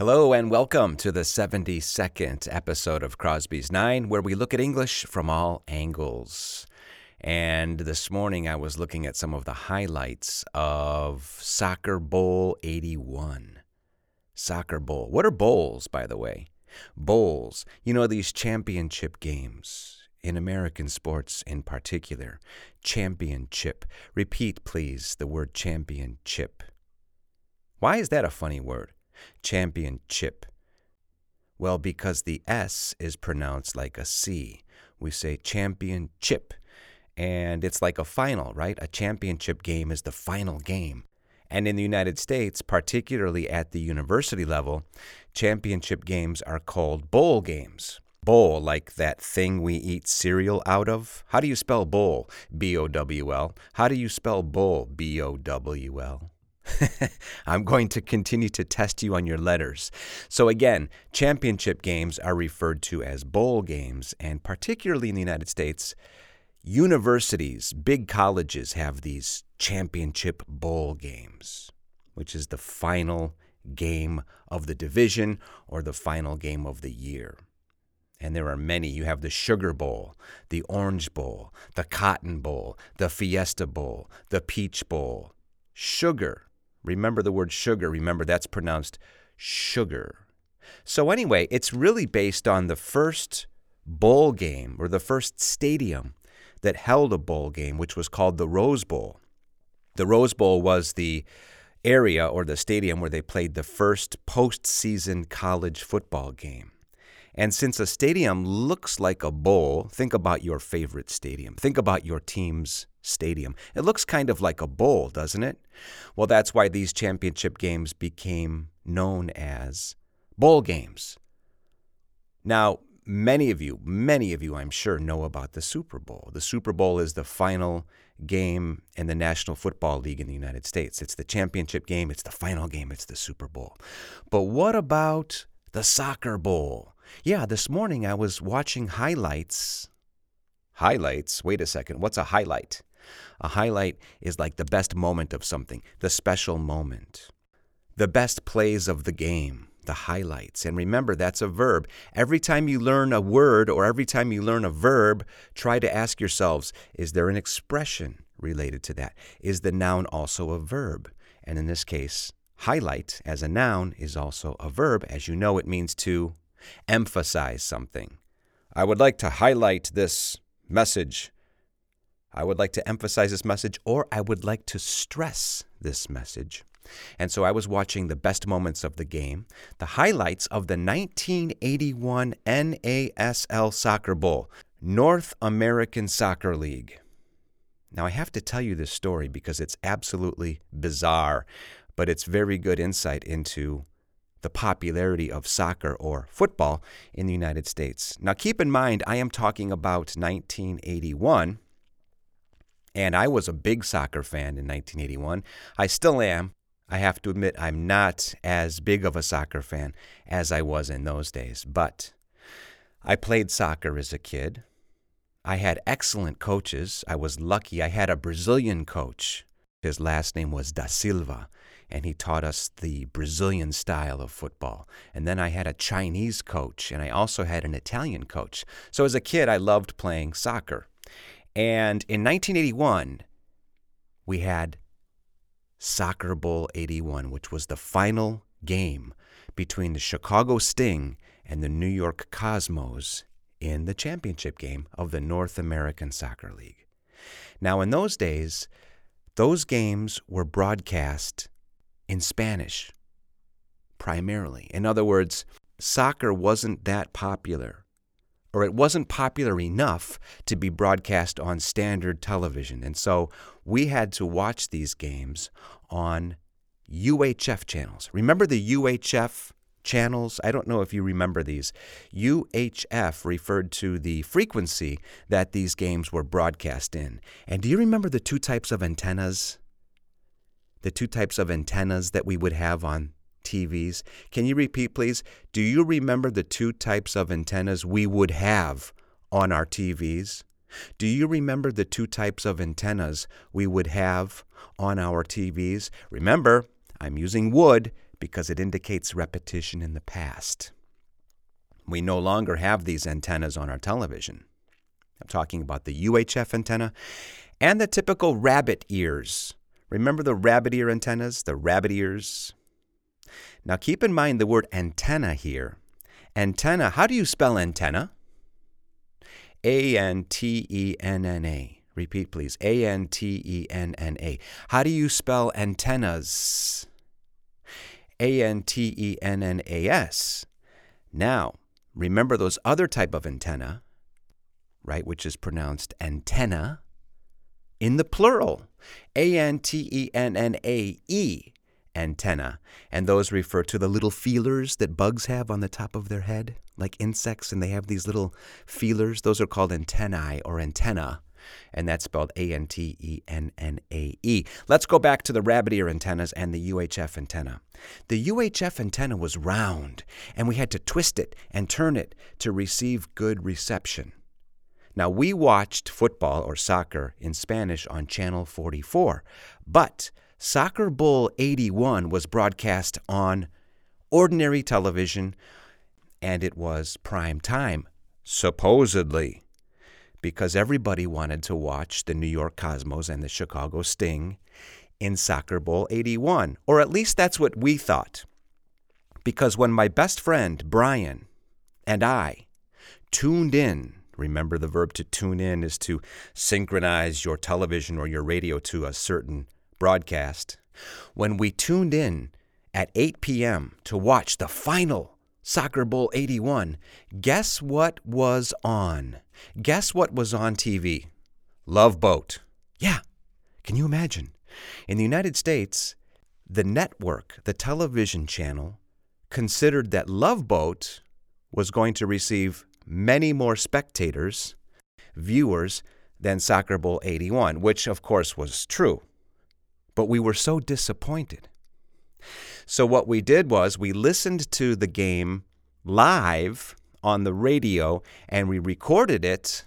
Hello and welcome to the 72nd episode of Crosby's Nine, where we look at English from all angles. And this morning I was looking at some of the highlights of Soccer Bowl 81. Soccer Bowl. What are bowls, by the way? Bowls. You know, these championship games, in American sports in particular. Championship. Repeat, please, the word championship. Why is that a funny word? Championship. Well, because the S is pronounced like a C. We say championship. And it's like a final, right? A championship game is the final game. And in the United States, particularly at the university level, championship games are called bowl games. Bowl, like that thing we eat cereal out of. How do you spell bowl? B O W L. How do you spell bowl? B O W L. I'm going to continue to test you on your letters. So, again, championship games are referred to as bowl games, and particularly in the United States, universities, big colleges have these championship bowl games, which is the final game of the division or the final game of the year. And there are many. You have the Sugar Bowl, the Orange Bowl, the Cotton Bowl, the Fiesta Bowl, the Peach Bowl. Sugar Remember the word sugar. Remember that's pronounced sugar. So, anyway, it's really based on the first bowl game or the first stadium that held a bowl game, which was called the Rose Bowl. The Rose Bowl was the area or the stadium where they played the first postseason college football game. And since a stadium looks like a bowl, think about your favorite stadium. Think about your team's stadium. It looks kind of like a bowl, doesn't it? Well, that's why these championship games became known as bowl games. Now, many of you, many of you, I'm sure, know about the Super Bowl. The Super Bowl is the final game in the National Football League in the United States. It's the championship game, it's the final game, it's the Super Bowl. But what about the Soccer Bowl? Yeah, this morning I was watching highlights. Highlights? Wait a second. What's a highlight? A highlight is like the best moment of something, the special moment, the best plays of the game, the highlights. And remember, that's a verb. Every time you learn a word or every time you learn a verb, try to ask yourselves is there an expression related to that? Is the noun also a verb? And in this case, highlight as a noun is also a verb. As you know, it means to emphasize something. I would like to highlight this message I would like to emphasize this message or I would like to stress this message. And so I was watching the best moments of the game, the highlights of the 1981 NASL Soccer Bowl, North American Soccer League. Now, I have to tell you this story because it's absolutely bizarre, but it's very good insight into the popularity of soccer or football in the United States. Now, keep in mind, I am talking about 1981 and I was a big soccer fan in 1981. I still am. I have to admit, I'm not as big of a soccer fan as I was in those days. But I played soccer as a kid. I had excellent coaches. I was lucky. I had a Brazilian coach. His last name was Da Silva, and he taught us the Brazilian style of football. And then I had a Chinese coach, and I also had an Italian coach. So as a kid, I loved playing soccer. And in 1981, we had Soccer Bowl 81, which was the final game between the Chicago Sting and the New York Cosmos in the championship game of the North American Soccer League. Now, in those days, those games were broadcast in Spanish primarily. In other words, soccer wasn't that popular or it wasn't popular enough to be broadcast on standard television. And so we had to watch these games on UHF channels. Remember the UHF channels? I don't know if you remember these. UHF referred to the frequency that these games were broadcast in. And do you remember the two types of antennas? The two types of antennas that we would have on TVs. Can you repeat, please? Do you remember the two types of antennas we would have on our TVs? Do you remember the two types of antennas we would have on our TVs? Remember, I'm using would because it indicates repetition in the past. We no longer have these antennas on our television. I'm talking about the UHF antenna and the typical rabbit ears. Remember the rabbit ear antennas, the rabbit ears? Now keep in mind the word antenna here. Antenna, how do you spell antenna? A N T E N N A. Repeat, please. A N T E N N A. How do you spell antennas? A N T E N N A S. Now, remember those other type of antenna, right, which is pronounced antenna in the plural. A N T E N N A E antenna, and those refer to the little feelers that bugs have on the top of their head, like insects, and they have these little feelers. Those are called antennae or antenna, and that's spelled A N T E N N A E. Let's go back to the rabbit ear antennas and the UHF antenna. The UHF antenna was round, and we had to twist it and turn it to receive good reception. Now, we watched football or soccer in Spanish on Channel 44, but Soccer Bowl 81 was broadcast on ordinary television and it was prime time, supposedly, because everybody wanted to watch the New York Cosmos and the Chicago Sting in Soccer Bowl 81, or at least that's what we thought. Because when my best friend, Brian, and I tuned in, remember the verb to tune in is to synchronize your television or your radio to a certain broadcast, when we tuned in at 8 p.m. to watch the final Soccer Bowl 81, guess what was on? Guess what was on TV? Love Boat. Yeah, can you imagine? In the United States, the network, the television channel, considered that Love Boat was going to receive many more spectators, viewers, than Soccer Bowl 81, which of course was true but we were so disappointed. So, what we did was we listened to the game live on the radio and we recorded it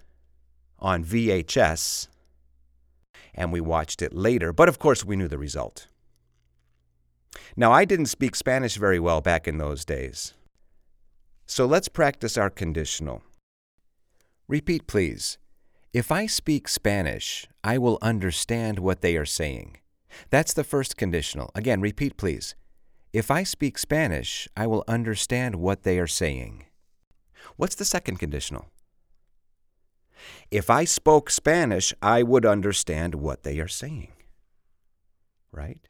on VHS and we watched it later. But of course, we knew the result. Now, I didn't speak Spanish very well back in those days. So let's practice our conditional. Repeat, please. If I speak Spanish, I will understand what they are saying. That's the first conditional. Again, repeat please. If I speak Spanish, I will understand what they are saying. What's the second conditional? If I spoke Spanish, I would understand what they are saying. Right?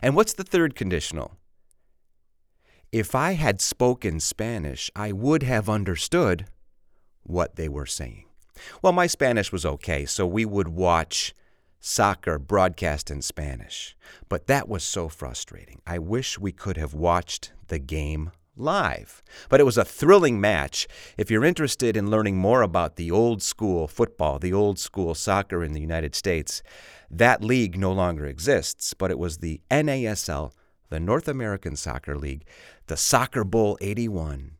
And what's the third conditional? If I had spoken Spanish, I would have understood what they were saying. Well, my Spanish was okay, so we would watch soccer broadcast in Spanish. But that was so frustrating. I wish we could have watched the game live. But it was a thrilling match. If you're interested in learning more about the old school football, the old school soccer in the United States, that league no longer exists, but it was the NASL, the North American Soccer League, the Soccer Bowl 81.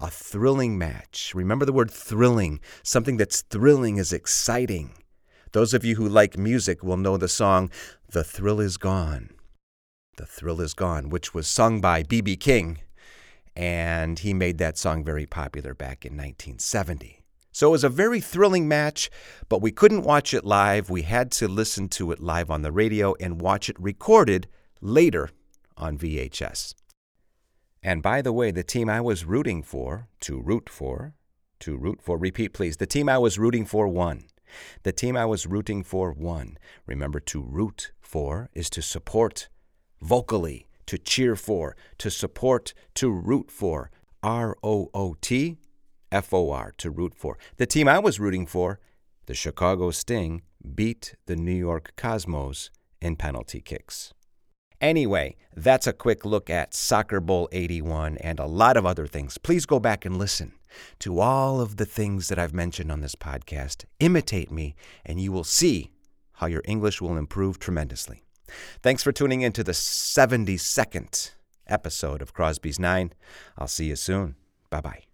A thrilling match. Remember the word thrilling. Something that's thrilling is exciting. Those of you who like music will know the song The Thrill Is Gone. The Thrill Is Gone, which was sung by B.B. King, and he made that song very popular back in 1970. So it was a very thrilling match, but we couldn't watch it live. We had to listen to it live on the radio and watch it recorded later on VHS. And by the way, the team I was rooting for, to root for, to root for, repeat please, the team I was rooting for won. The team I was rooting for won. Remember, to root for is to support vocally, to cheer for, to support, to root for. R O O T F O R, to root for. The team I was rooting for, the Chicago Sting, beat the New York Cosmos in penalty kicks. Anyway, that's a quick look at Soccer Bowl 81 and a lot of other things. Please go back and listen to all of the things that I've mentioned on this podcast. Imitate me, and you will see how your English will improve tremendously. Thanks for tuning in to the 72nd episode of Crosby's Nine. I'll see you soon. Bye bye.